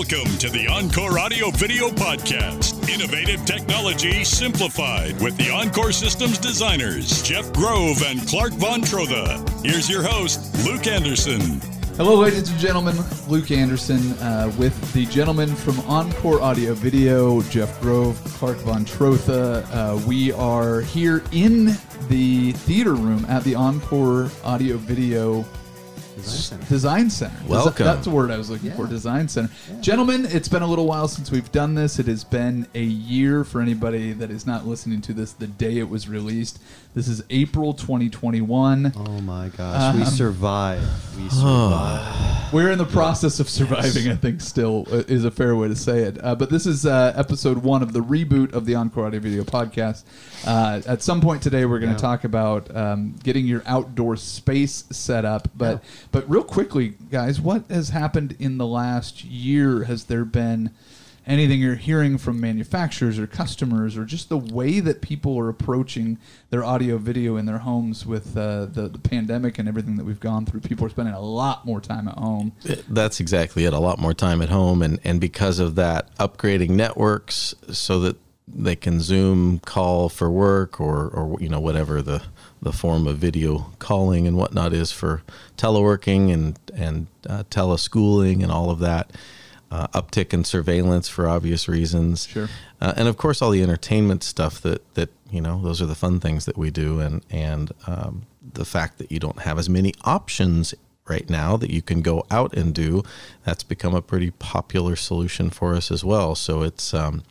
Welcome to the Encore Audio Video Podcast. Innovative technology simplified with the Encore Systems designers, Jeff Grove and Clark Von Trotha. Here's your host, Luke Anderson. Hello, ladies and gentlemen. Luke Anderson uh, with the gentleman from Encore Audio Video, Jeff Grove, Clark Von Trotha. Uh, we are here in the theater room at the Encore Audio Video Design Center. Design Center. Welcome. That's the word I was looking Yeah. for. Design Center. Gentlemen, it's been a little while since we've done this. It has been a year for anybody that is not listening to this the day it was released. This is April 2021. Oh my gosh, Um, we survived. We survived. We're in the process of surviving, I think, still uh, is a fair way to say it. Uh, but this is uh, episode one of the reboot of the Encore Audio Video podcast. Uh, at some point today, we're going to Yeah. talk about um, getting your outdoor space set up. But but real quickly, guys, what has happened in the last year? Has there been anything you're hearing from manufacturers or customers, or just the way that people are approaching their audio video in their homes with uh, the, the pandemic and everything that we've gone through? People are spending a lot more time at home. That's exactly it. A lot more time at home, and and because of that, upgrading networks so that they can Zoom call for work or or you know whatever the the form of video calling and whatnot is for teleworking and and uh, teleschooling and all of that. Uh, uptick in surveillance for obvious reasons. Sure. Uh, and of course, all the entertainment stuff that that you know those are the fun things that we do, and and um, the fact that you don't have as many options right now that you can go out and do, that's become a pretty popular solution for us as well. So it's um,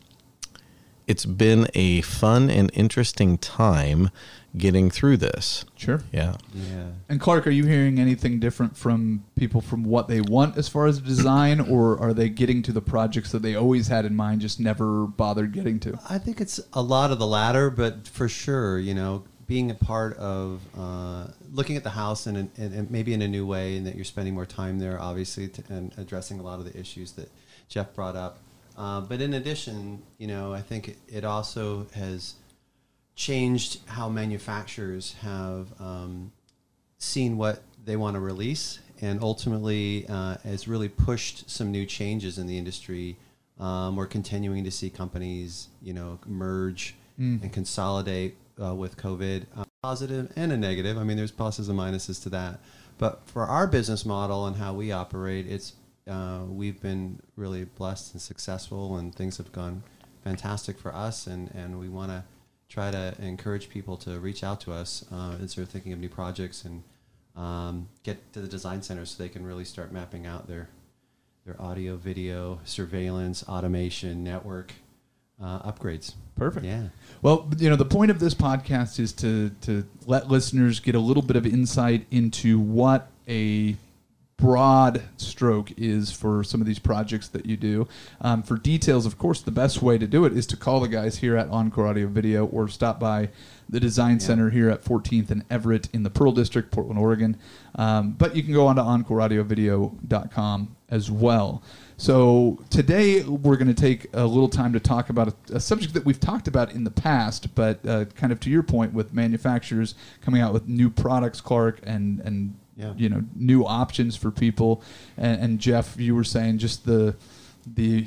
it's been a fun and interesting time getting through this. Sure. Yeah. yeah. And Clark, are you hearing anything different from people from what they want as far as design, or are they getting to the projects that they always had in mind, just never bothered getting to? I think it's a lot of the latter, but for sure, you know, being a part of uh, looking at the house and, and, and maybe in a new way, and that you're spending more time there, obviously, to, and addressing a lot of the issues that Jeff brought up. Uh, but in addition, you know, I think it, also has changed how manufacturers have um, seen what they want to release and ultimately uh, has really pushed some new changes in the industry. Um, we're continuing to see companies, you know, merge and consolidate uh, with COVID, uh, positive and a negative. I mean, there's pluses and minuses to that. But for our business model and how we operate, it's uh, we've been really blessed and successful, and things have gone fantastic for us. And, and we want to try to encourage people to reach out to us uh, as they're thinking of new projects and um, get to the design center so they can really start mapping out their their audio, video, surveillance, automation, network uh, upgrades. Perfect. Yeah. Well, you know, the point of this podcast is to to let listeners get a little bit of insight into what a broad stroke is for some of these projects that you do. Um, for details, of course, the best way to do it is to call the guys here at Encore Audio Video or stop by the Design Center here at 14th and Everett in the Pearl District, Portland, Oregon. Um, but you can go on to encoreaudiovideo.com as well. So today we're going to take a little time to talk about a, a subject that we've talked about in the past, but uh, kind of to your point with manufacturers coming out with new products, Clark, and and Yeah. you know new options for people. And, and Jeff, you were saying just the the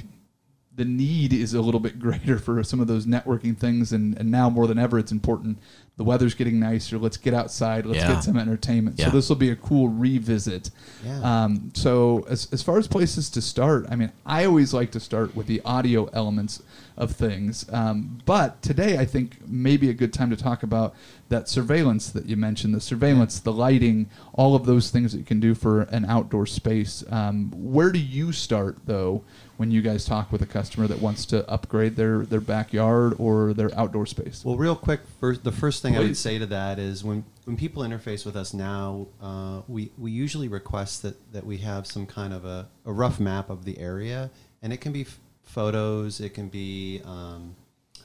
the need is a little bit greater for some of those networking things, and, and now more than ever, it's important. The weather's getting nicer. Let's get outside. Let's Yeah. get some entertainment. So this will be a cool revisit. Yeah. Um, so as, as far as places to start, I mean, I always like to start with the audio elements of things. Um, but today, I think maybe a good time to talk about that surveillance that you mentioned, the surveillance, the lighting, all of those things that you can do for an outdoor space. Um, where do you start though when you guys talk with a customer that wants to upgrade their their backyard or their outdoor space? Well, real quick, first, the first thing I would say to that is when, when people interface with us now, uh, we, we usually request that, that we have some kind of a, a rough map of the area. And it can be f- photos, it can be um,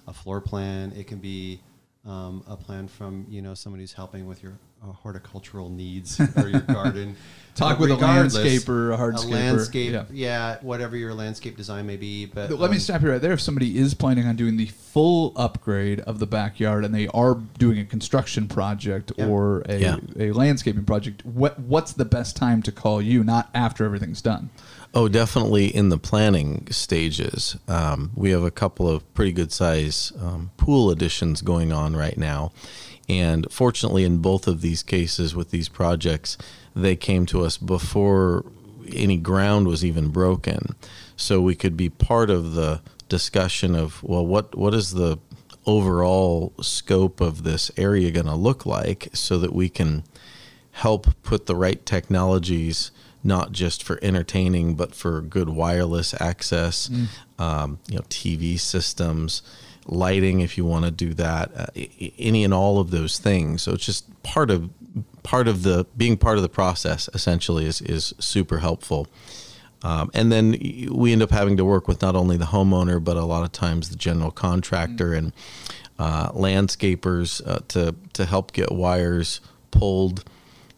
a floor plan, it can be um, a plan from you know somebody who's helping with your uh, horticultural needs or your garden. Talk But with a regardless, landscaper, a hardscaper, landscape, yeah. yeah. whatever your landscape design may be. But Let me um, stop you right there. If somebody is planning on doing the full upgrade of the backyard and they are doing a construction project Yeah. or a, Yeah. a landscaping project, what what's the best time to call you? Not after everything's done. Oh, definitely in the planning stages. Um, we have a couple of pretty good size um, pool additions going on right now. And fortunately, in both of these cases with these projects, they came to us before any ground was even broken. So we could be part of the discussion of, well, what, what is the overall scope of this area going to look like so that we can help put the right technologies not just for entertaining, but for good wireless access, mm. um, you know, TV systems, lighting if you want to do that, uh, any and all of those things. So it's just part of part of the being part of the process. Essentially, is is super helpful. Um, and then we end up having to work with not only the homeowner, but a lot of times the general contractor mm. and uh, landscapers uh, to to help get wires pulled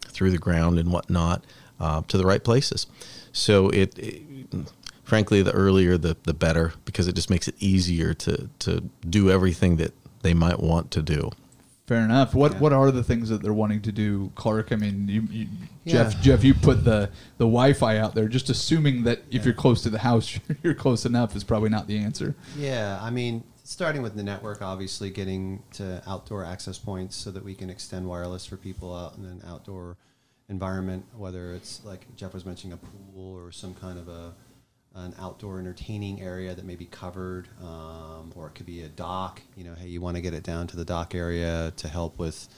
through the ground and whatnot uh, to the right places. So it, it, frankly, the earlier the the better because it just makes it easier to to do everything that they might want to do. Fair enough. What yeah. what are the things that they're wanting to do, Clark? I mean, you, you yeah. Jeff, Jeff, you put the the Wi-Fi out there, just assuming that if you're close to the house, you're close enough is probably not the answer. Yeah, I mean, starting with the network, obviously, getting to outdoor access points so that we can extend wireless for people out in an outdoor environment, whether it's like Jeff was mentioning a pool or some kind of a an outdoor entertaining area that may be covered, um, or it could be a dock. You know, hey, you want to get it down to the dock area to help with,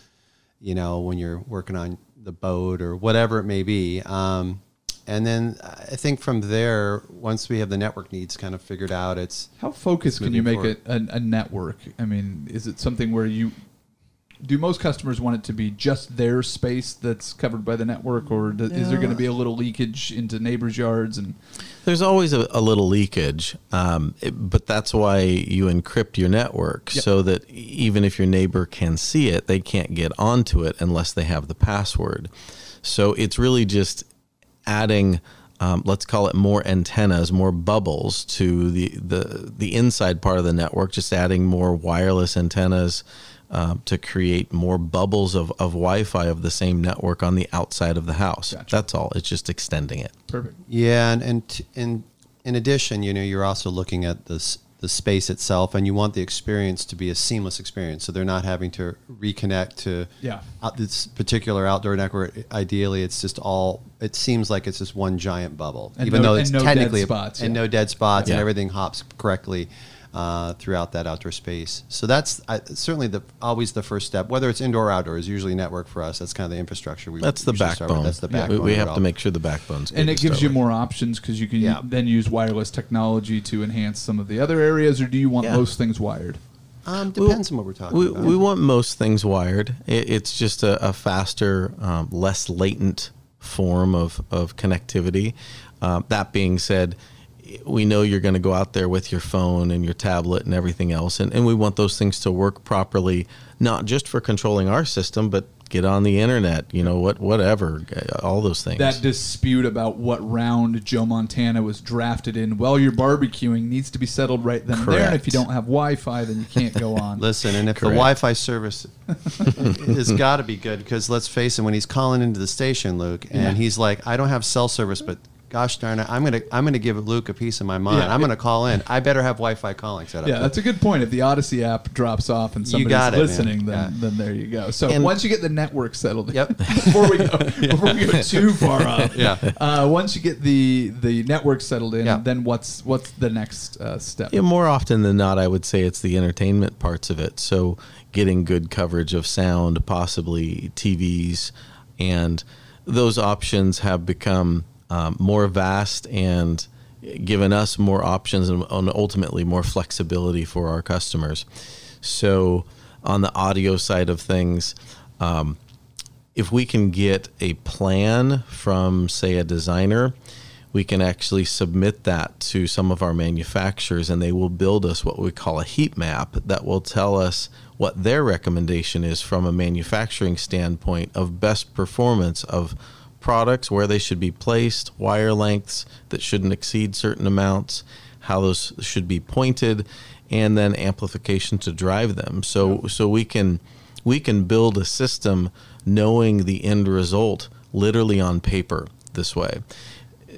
you know, when you're working on the boat or whatever it may be. Um, and then I think from there, once we have the network needs kind of figured out, it's how focused can you make it a, a network? I mean, is it something where you do most customers want it to be just their space that's covered by the network, or do, yeah. is there going to be a little leakage into neighbors' yards? And there's always a, a little leakage, um, it, but that's why you encrypt your network yep. so that even if your neighbor can see it, they can't get onto it unless they have the password. So it's really just adding. Um, let's call it more antennas, more bubbles to the, the the inside part of the network. Just adding more wireless antennas, uh, to create more bubbles of, of Wi-Fi of the same network on the outside of the house. Gotcha. That's all. It's just extending it. Perfect. Yeah, and and in in addition, you know, you're also looking at this the space itself, and you want the experience to be a seamless experience. So they're not having to reconnect to yeah. out, this particular outdoor network. Ideally, it's just all. It seems like it's just one giant bubble, and even no, though it's no technically spots, and yeah. no dead spots, yeah. and everything hops correctly uh, throughout that outdoor space. So that's uh, certainly the always the first step. Whether it's indoor or outdoor is usually network for us. That's kind of the infrastructure. We that's the backbone. That's the backbone. Yeah. We, we have to make sure the backbone's and it gives you with. more options because you can yeah. then use wireless technology to enhance some of the other areas. Or do you want yeah. most things wired? Um, depends we, on what we're talking we, about. We want most things wired. It, it's just a, a faster, um, less latent form of, of connectivity. Uh, that being said, we know you're going to go out there with your phone and your tablet and everything else. And, and we want those things to work properly, not just for controlling our system, but get on the internet, you know, what, whatever, uh, all those things. That dispute about what round Joe Montana was drafted in while you're barbecuing needs to be settled right then and there. And if you don't have Wi Fi, then you can't go on. Listen, and if Correct. the Wi Fi service has got to be good, because let's face it, when he's calling into the station, Luke, and yeah. he's like, I don't have cell service, but gosh darn it, I'm gonna I'm gonna give Luke a piece of my mind. Yeah, I'm gonna call in. I better have Wi-Fi calling set up. Yeah, that's a good point. If the Audacy app drops off and somebody's it, listening, then, yeah. then there you go. So and once you get the network settled, yep. before we go before we go too far off, yeah. Uh, once you get the the network settled in, yeah. then what's what's the next uh, step? Yeah, more often than not, I would say it's the entertainment parts of it. So getting good coverage of sound, possibly TVs, and those options have become um, more vast and given us more options and, ultimately more flexibility for our customers. So, on the audio side of things, um, if we can get a plan from, say, a designer, we can actually submit that to some of our manufacturers and they will build us what we call a heat map that will tell us what their recommendation is from a manufacturing standpoint of best performance of products, where they should be placed, wire lengths that shouldn't exceed certain amounts, how those should be pointed, and then amplification to drive them. So so we can we can build a system knowing the end result literally on paper this way.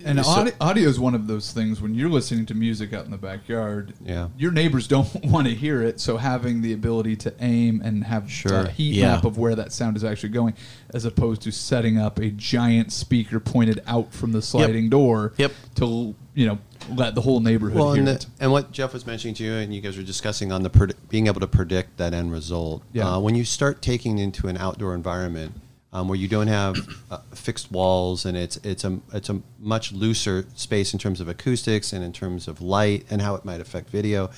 And So- audio, audio is one of those things when you're listening to music out in the backyard. Yeah. Your neighbors don't want to hear it, so having the ability to aim and have Sure. a heat Yeah. map of where that sound is actually going, as opposed to setting up a giant speaker pointed out from the sliding door. Yep. To you know let the whole neighborhood Well, hear and, the, it. and what Jeff was mentioning to you, and you guys were discussing on the predi- being able to predict that end result. Yeah. Uh, when you start taking into an outdoor environment um, where you don't have uh, fixed walls and it's it's a it's a much looser space in terms of acoustics and in terms of light and how it might affect video.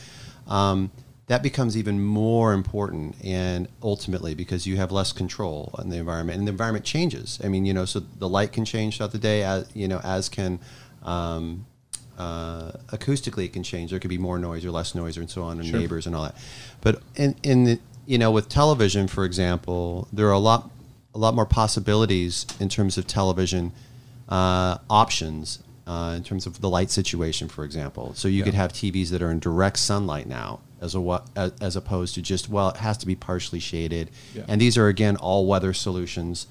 Um, that becomes even more important and ultimately because you have less control on the environment and the environment changes i mean you know so the light can change throughout the day as you know as can um, uh, acoustically it can change. There could be more noise or less noise and so on, and Sure. neighbors and all that. But in in the, you know with television, for example, there are a lot a lot more possibilities in terms of television uh, options. Uh, in terms of the light situation, for example, so you could have TVs that are in direct sunlight now, as a as, as opposed to just well, it has to be partially shaded, Yeah. and these are again all weather solutions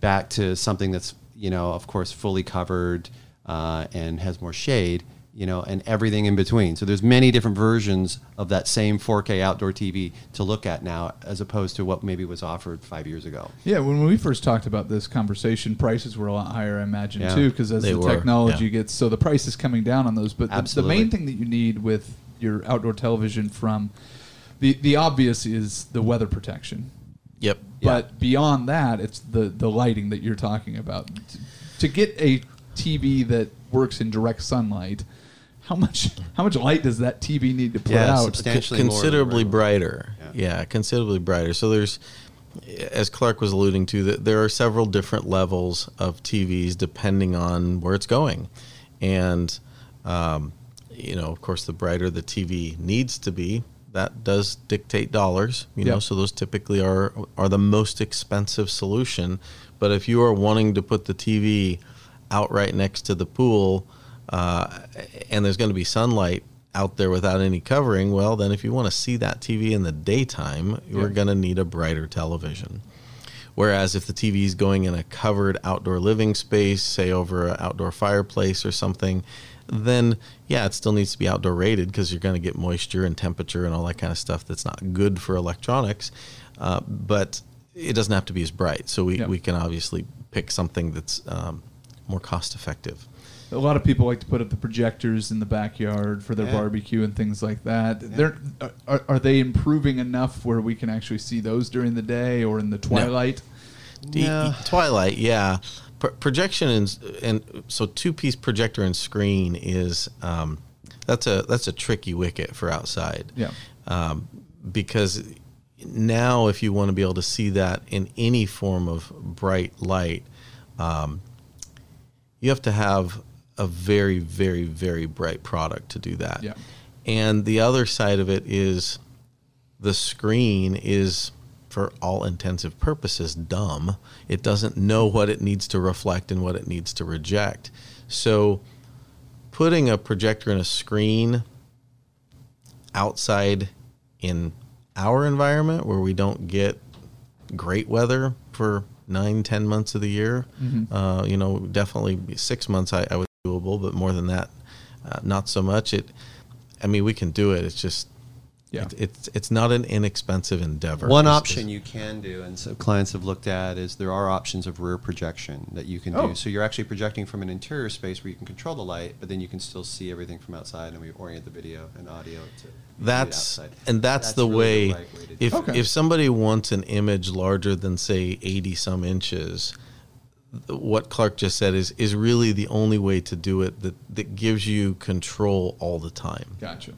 back to something that's you know of course fully covered uh, and has more shade you know and everything in between so there's many different versions of that same 4k outdoor tv to look at now as opposed to what maybe was offered five years ago Yeah, when we first talked about this conversation, prices were a lot higher, I imagine, Yeah. too, because as They the were, technology yeah. gets, so the price is coming down on those. But the, the main thing that you need with your outdoor television from the the obvious is the weather protection. Yep. But beyond that, it's the the lighting that you're talking about. To get a TV that works in direct sunlight, how much how much light does that TV need to put Yeah, out? substantially more considerably regular. brighter. Yeah. Yeah. considerably brighter. So there's, as Clark was alluding to, that there are several different levels of TVs depending on where it's going, and um, you know, of course, the brighter the TV needs to be, that does dictate dollars. You know, so those typically are are the most expensive solution. But if you are wanting to put the TV out right next to the pool, uh, and there's going to be sunlight out there without any covering, well, then if you want to see that TV in the daytime, you're Yeah. going to need a brighter television. Whereas if the TV is going in a covered outdoor living space, say over an outdoor fireplace or something, then yeah, it still needs to be outdoor rated because you're going to get moisture and temperature and all that kind of stuff that's not good for electronics. Uh, but it doesn't have to be as bright. So we, Yeah. we can obviously pick something that's um, more cost effective. A lot of people like to put up the projectors in the backyard for their Yeah. barbecue and things like that. They're are, are they improving enough where we can actually see those during the day or in the twilight? D- No. Twilight, yeah. Pro- projection and, and so two piece projector and screen is um, that's a that's a tricky wicket for outside. Yeah. Um, because now if you want to be able to see that in any form of bright light, um, you have to have a very very very bright product to do that. Yeah. And the other side of it is the screen is for all intensive purposes dumb it doesn't know what it needs to reflect and what it needs to reject so putting a projector in a screen outside in our environment where we don't get great weather for nine ten months of the year uh, you know definitely six months I, I would doable but more than that uh, not so much it i mean we can do it it's just Yeah. it, it's it's not an inexpensive endeavor One It's- option it's- you can do, and so clients have looked at, is there are options of rear projection that you can Oh. do. So you're actually projecting from an interior space where you can control the light, but then you can still see everything from outside, and we orient the video and audio to that's and that's, the, really way, right way if. Okay. if somebody wants an image larger than say 80 some inches th- what Clark just said is is really the only way to do it that that gives you control all the time Gotcha.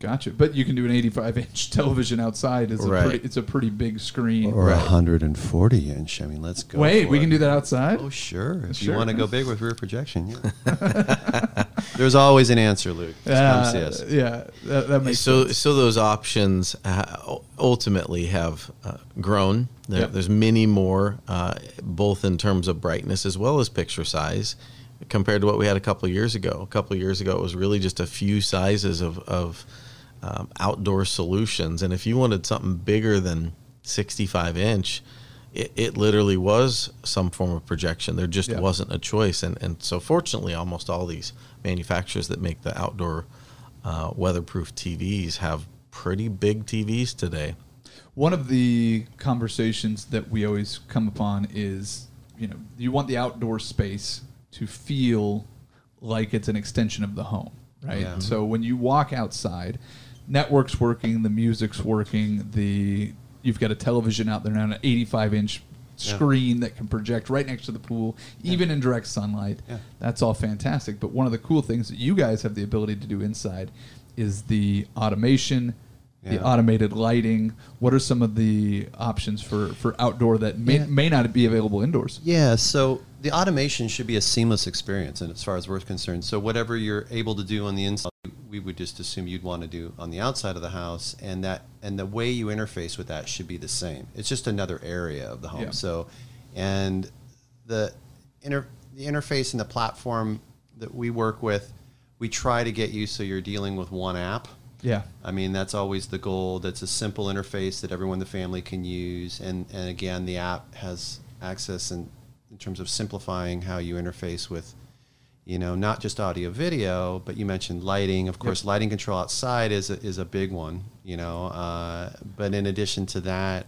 Gotcha. But you can do an 85 inch television outside. It's, Right. a pretty, it's a pretty big screen. or a Right. 140 inch. I mean, let's go. Wait, we it. can do that outside? Oh, sure. If Sure. you want to go big with rear projection, yeah. There's always an answer, Luke. Just come see Uh, us. yeah, that, that makes so sense. so those options uh, ultimately have uh, grown there, Yep. there's many more uh, both in terms of brightness as well as picture size compared to what we had a couple of years ago a couple of years ago it was really just a few sizes of, of um, outdoor solutions and if you wanted something bigger than 65 inch it, it literally was some form of projection. There just Yeah. wasn't a choice, and and so fortunately, almost all these manufacturers that make the outdoor uh, weatherproof TVs have pretty big TVs today. One of the conversations that we always come upon is, you know, you want the outdoor space to feel like it's an extension of the home, right? Yeah. So when you walk outside, network's working, the music's working, the you've got a television out there now, an 85 inch Yeah. screen that can project right next to the pool, even in direct sunlight. Yeah. That's all fantastic. But one of the cool things that you guys have the ability to do inside is the automation, the automated lighting. What are some of the options for, for outdoor that may, Yeah. may not be available indoors? Yeah, so the automation should be a seamless experience, and as far as we're concerned, so whatever you're able to do on the inside, we would just assume you'd want to do on the outside of the house, and that and the way you interface with that should be the same. It's just another area of the home. Yeah. So, and the inter the interface and the platform that we work with, we try to get you so you're dealing with one app. Yeah. I mean, that's always the goal. That's a simple interface that everyone in the family can use. And, and again, the app has access in, in terms of simplifying how you interface with, you know, not just audio video, but you mentioned lighting. Of course, lighting control outside is a, is a big one, you know. Uh, but in addition to that,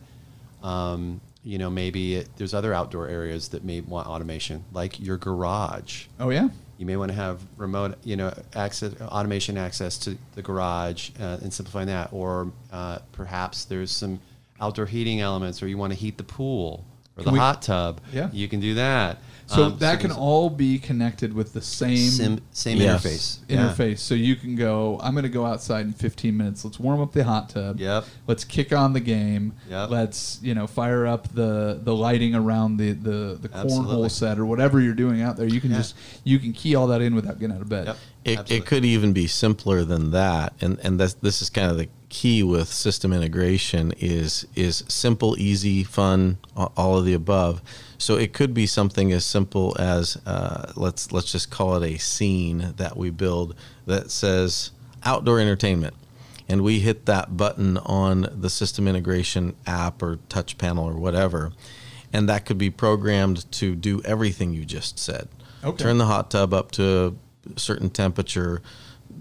um, you know, maybe it, there's other outdoor areas that may want automation, like your garage. Oh, yeah? You may want to have remote, you know, access, automation access to the garage uh, and simplifying that. Or uh, perhaps there's some outdoor heating elements, or you want to heat the pool or Can the we- hot tub. Yeah. you can do that. So Um, that can all be connected with the same sim, same Yes. interface. Yeah. interface. So you can go, I'm going to go outside in 15 minutes. Let's warm up the hot tub. Yep. Let's kick on the game. Yep. Let's, you know, fire up the, the lighting around the, the, the cornhole Absolutely. set or whatever you're doing out there. You can Yeah. just, you can key all that in without getting out of bed. Yep. It, Absolutely. it could even be simpler than that, and and this this is kind of the key with system integration is is simple, easy, fun, all of the above. So it could be something as simple as uh, let's let's just call it a scene that we build that says outdoor entertainment, and we hit that button on the system integration app or touch panel or whatever, and that could be programmed to do everything you just said. Okay. Turn the hot tub up to a certain temperature,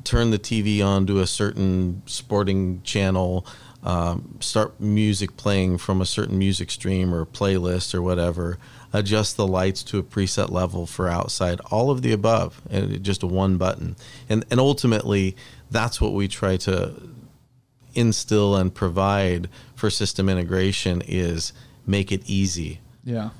turn the TV on to a certain sporting channel, um, start music playing from a certain music stream or playlist or whatever, adjust the lights to a preset level for outside, all of the above, and just one button. And, and ultimately, that's what we try to instill and provide for system integration is make it easy. Yeah.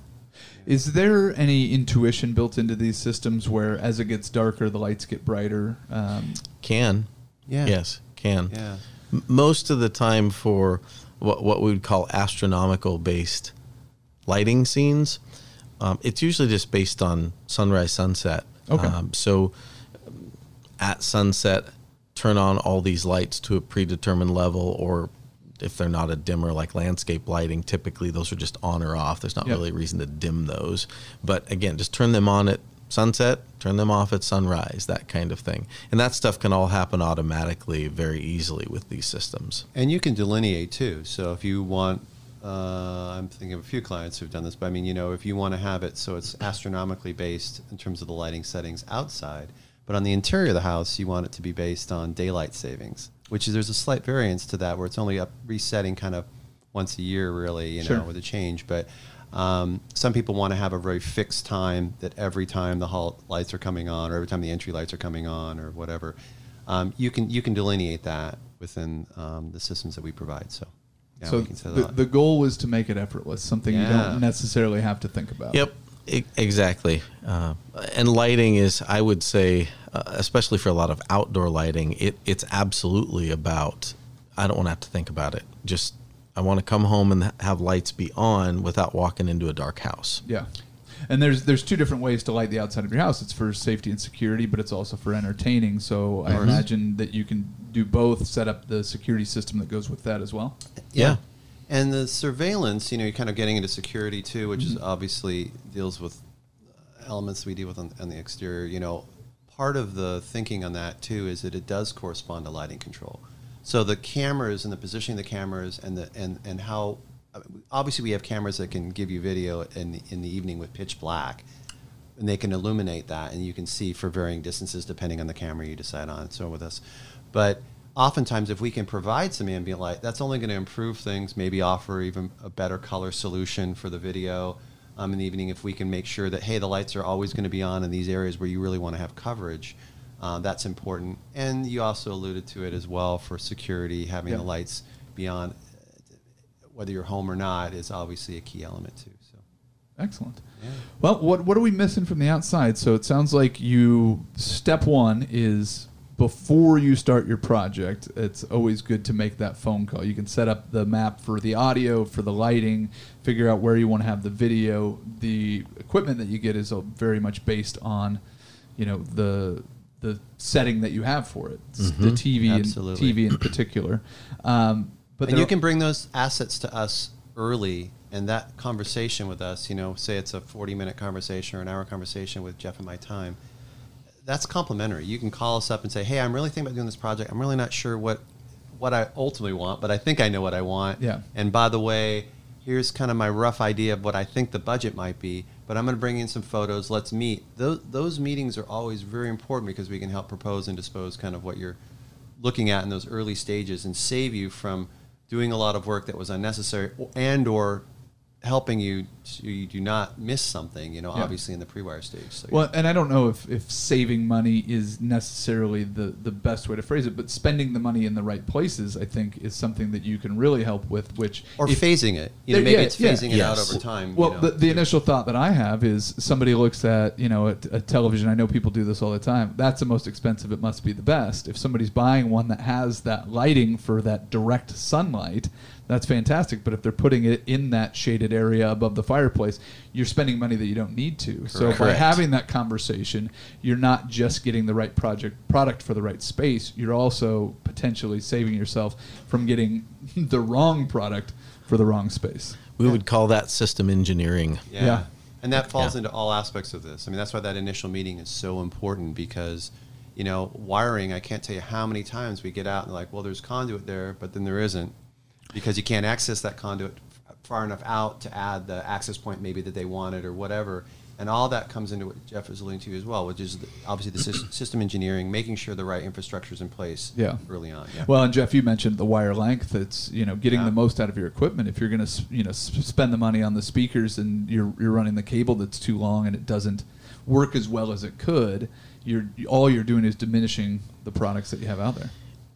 Is there any intuition built into these systems where as it gets darker, the lights get brighter? Um, Can. Yeah. Yes, can. Yeah. M- Most of the time for what, what we would call astronomical based lighting scenes, um, it's usually just based on sunrise, sunset. Okay. Um, so um, at sunset, turn on all these lights to a predetermined level, or if they're not a dimmer like landscape lighting, typically those are just on or off. There's not Yep. really a reason to dim those. But again, just turn them on at sunset, turn them off at sunrise, that kind of thing. And that stuff can all happen automatically very easily with these systems. And you can delineate too. So if you want, uh, I'm thinking of a few clients who've done this, but I mean, you know, if you want to have it so it's astronomically based in terms of the lighting settings outside, but on the interior of the house, you want it to be based on daylight savings, which is there's a slight variance to that where it's only up resetting kind of once a year, really, you Sure. know, with a change. But um, some people want to have a very fixed time that every time the halt lights are coming on, or every time the entry lights are coming on, or whatever. Um, you can you can delineate that within um, the systems that we provide. So, yeah, so we can set the, the goal was to make it effortless, something you don't necessarily have to think about. Yep, exactly. Uh, and lighting is, I would say, uh, especially for a lot of outdoor lighting, it, it's absolutely about. I don't want to have to think about it. Just I want to come home and have lights be on without walking into a dark house. Yeah. And there's there's two different ways to light the outside of your house. It's for safety and security, but it's also for entertaining. So I imagine that you can do both. Set up the security system that goes with that as well. Yeah. And the surveillance, you know, you're kind of getting into security too, which Mm-hmm. is obviously deals with elements we deal with on, on the exterior. You know, part of the thinking on that too is that it does correspond to lighting control. So the cameras and the positioning of the cameras and the and, and how obviously we have cameras that can give you video in the, in the evening with pitch black, and they can illuminate that, and you can see for varying distances depending on the camera you decide on. So with us, but oftentimes if we can provide some ambient light, that's only going to improve things. Maybe offer even a better color solution for the video. Um, in the evening, if we can make sure that hey, the lights are always going to be on in these areas where you really want to have coverage, uh, that's important. And you also alluded to it as well for security, having Yeah. the lights beyond whether you're home or not is obviously a key element too. So Excellent. Well, what what are we missing from the outside? So it sounds like you step one is before you start your project. It's always good to make that phone call. You can set up the map for the audio, for the lighting, figure out where you want to have the video. The equipment that you get is very much based on, you know, the the setting that you have for it. It's The TV and Absolutely. TV in particular. Um, but and you can bring those assets to us early and that conversation with us you know say it's a 40 minute conversation or an hour conversation with jeff and my time that's complimentary. You can call us up and say hey i'm really thinking about doing this project. I'm really not sure what what i ultimately want but i think i know what i want. Yeah. and by the way here's kind of my rough idea of what i think the budget might be but i'm going to bring in some photos. Let's meet. Those, those meetings are always very important because we can help propose and dispose kind of what you're looking at in those early stages and save you from doing a lot of work that was unnecessary and or helping you so you do not miss something you know Yeah. obviously in the pre-wire stage so Well, and I don't know if, if saving money is necessarily the, the best way to phrase it, but spending the money in the right places, I think, is something that you can really help with. Which or if- phasing it you know maybe yeah, it's yeah. phasing it out over time Well, you know. the, the initial thought that I have is somebody looks at you know a, a television. I know people do this all the time. That's the most expensive. It must be the best. If somebody's buying one that has that lighting for that direct sunlight, that's fantastic. But if they're putting it in that shaded area above the fireplace, you're spending money that you don't need to. So by having that conversation, you're not just getting the right project product for the right space. You're also potentially saving yourself from getting the wrong product for the wrong space. We would call that system engineering. Yeah. Yeah. And that falls Yeah. into all aspects of this. I mean, that's why that initial meeting is so important because, you know, wiring, I can't tell you how many times we get out and like, well, there's conduit there, but then there isn't because you can't access that conduit far enough out to add the access point maybe that they wanted or whatever. And all that comes into what Jeff is alluding to as well, which is the, obviously the sys- system engineering, making sure the right infrastructure is in place Yeah. early on. Yeah. Well, and Jeff, you mentioned the wire length. It's you know getting Yeah. the most out of your equipment. If you're going to you know spend the money on the speakers and you're you're running the cable that's too long and it doesn't work as well as it could, you're all you're doing is diminishing the products that you have out there.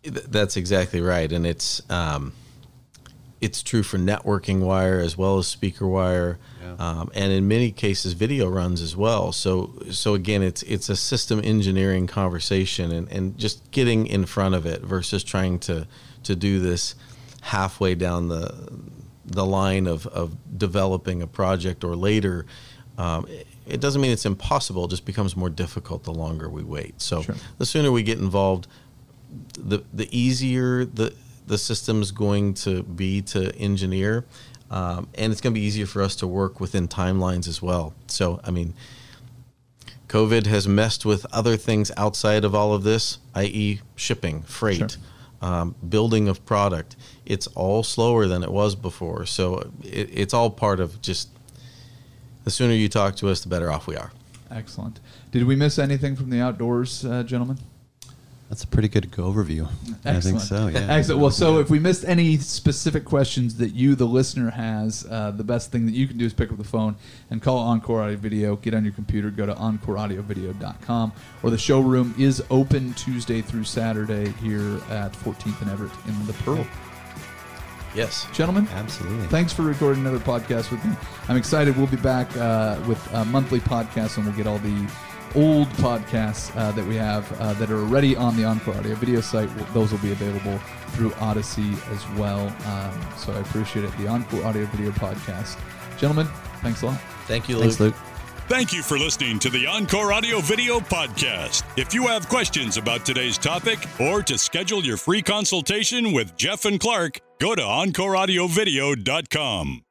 That's exactly right, and it's um, it's true for networking wire as well as speaker wire, Yeah. um, and in many cases video runs as well. So so again, it's it's a system engineering conversation, and, and just getting in front of it versus trying to to do this halfway down the the line of, of developing a project or later. Um, it, it doesn't mean it's impossible; it just becomes more difficult the longer we wait. So Sure. the sooner we get involved, the the easier the the system's going to be to engineer, um, and it's going to be easier for us to work within timelines as well. So, I mean, COVID has messed with other things outside of all of this, i.e., shipping, freight, Sure. um, building of product. It's all slower than it was before. So it, it's all part of just the sooner you talk to us, the better off we are. Excellent. Did we miss anything from the outdoors, uh, gentlemen? That's a pretty good overview. I think so, yeah. Excellent. Well, so if we missed any specific questions that you, the listener, has, uh, the best thing that you can do is pick up the phone and call Encore Audio Video. Get on your computer, go to encoreaudiovideo.com, or the showroom is open Tuesday through Saturday here at 14th and Everett in the Pearl. Yes. Gentlemen, Absolutely. thanks for recording another podcast with me. I'm excited. We'll be back uh, with a monthly podcast, and we'll get all the old podcasts uh, that we have uh, that are already on the Encore Audio Video site. Those will be available through Audacy as well. Um, so I appreciate it. The Encore Audio Video podcast. Gentlemen, thanks a lot. Thank you, Luke. Thanks, Luke. Thank you for listening to the Encore Audio Video Podcast. If you have questions about today's topic or to schedule your free consultation with Jeff and Clark, go to EncoreAudioVideo.com.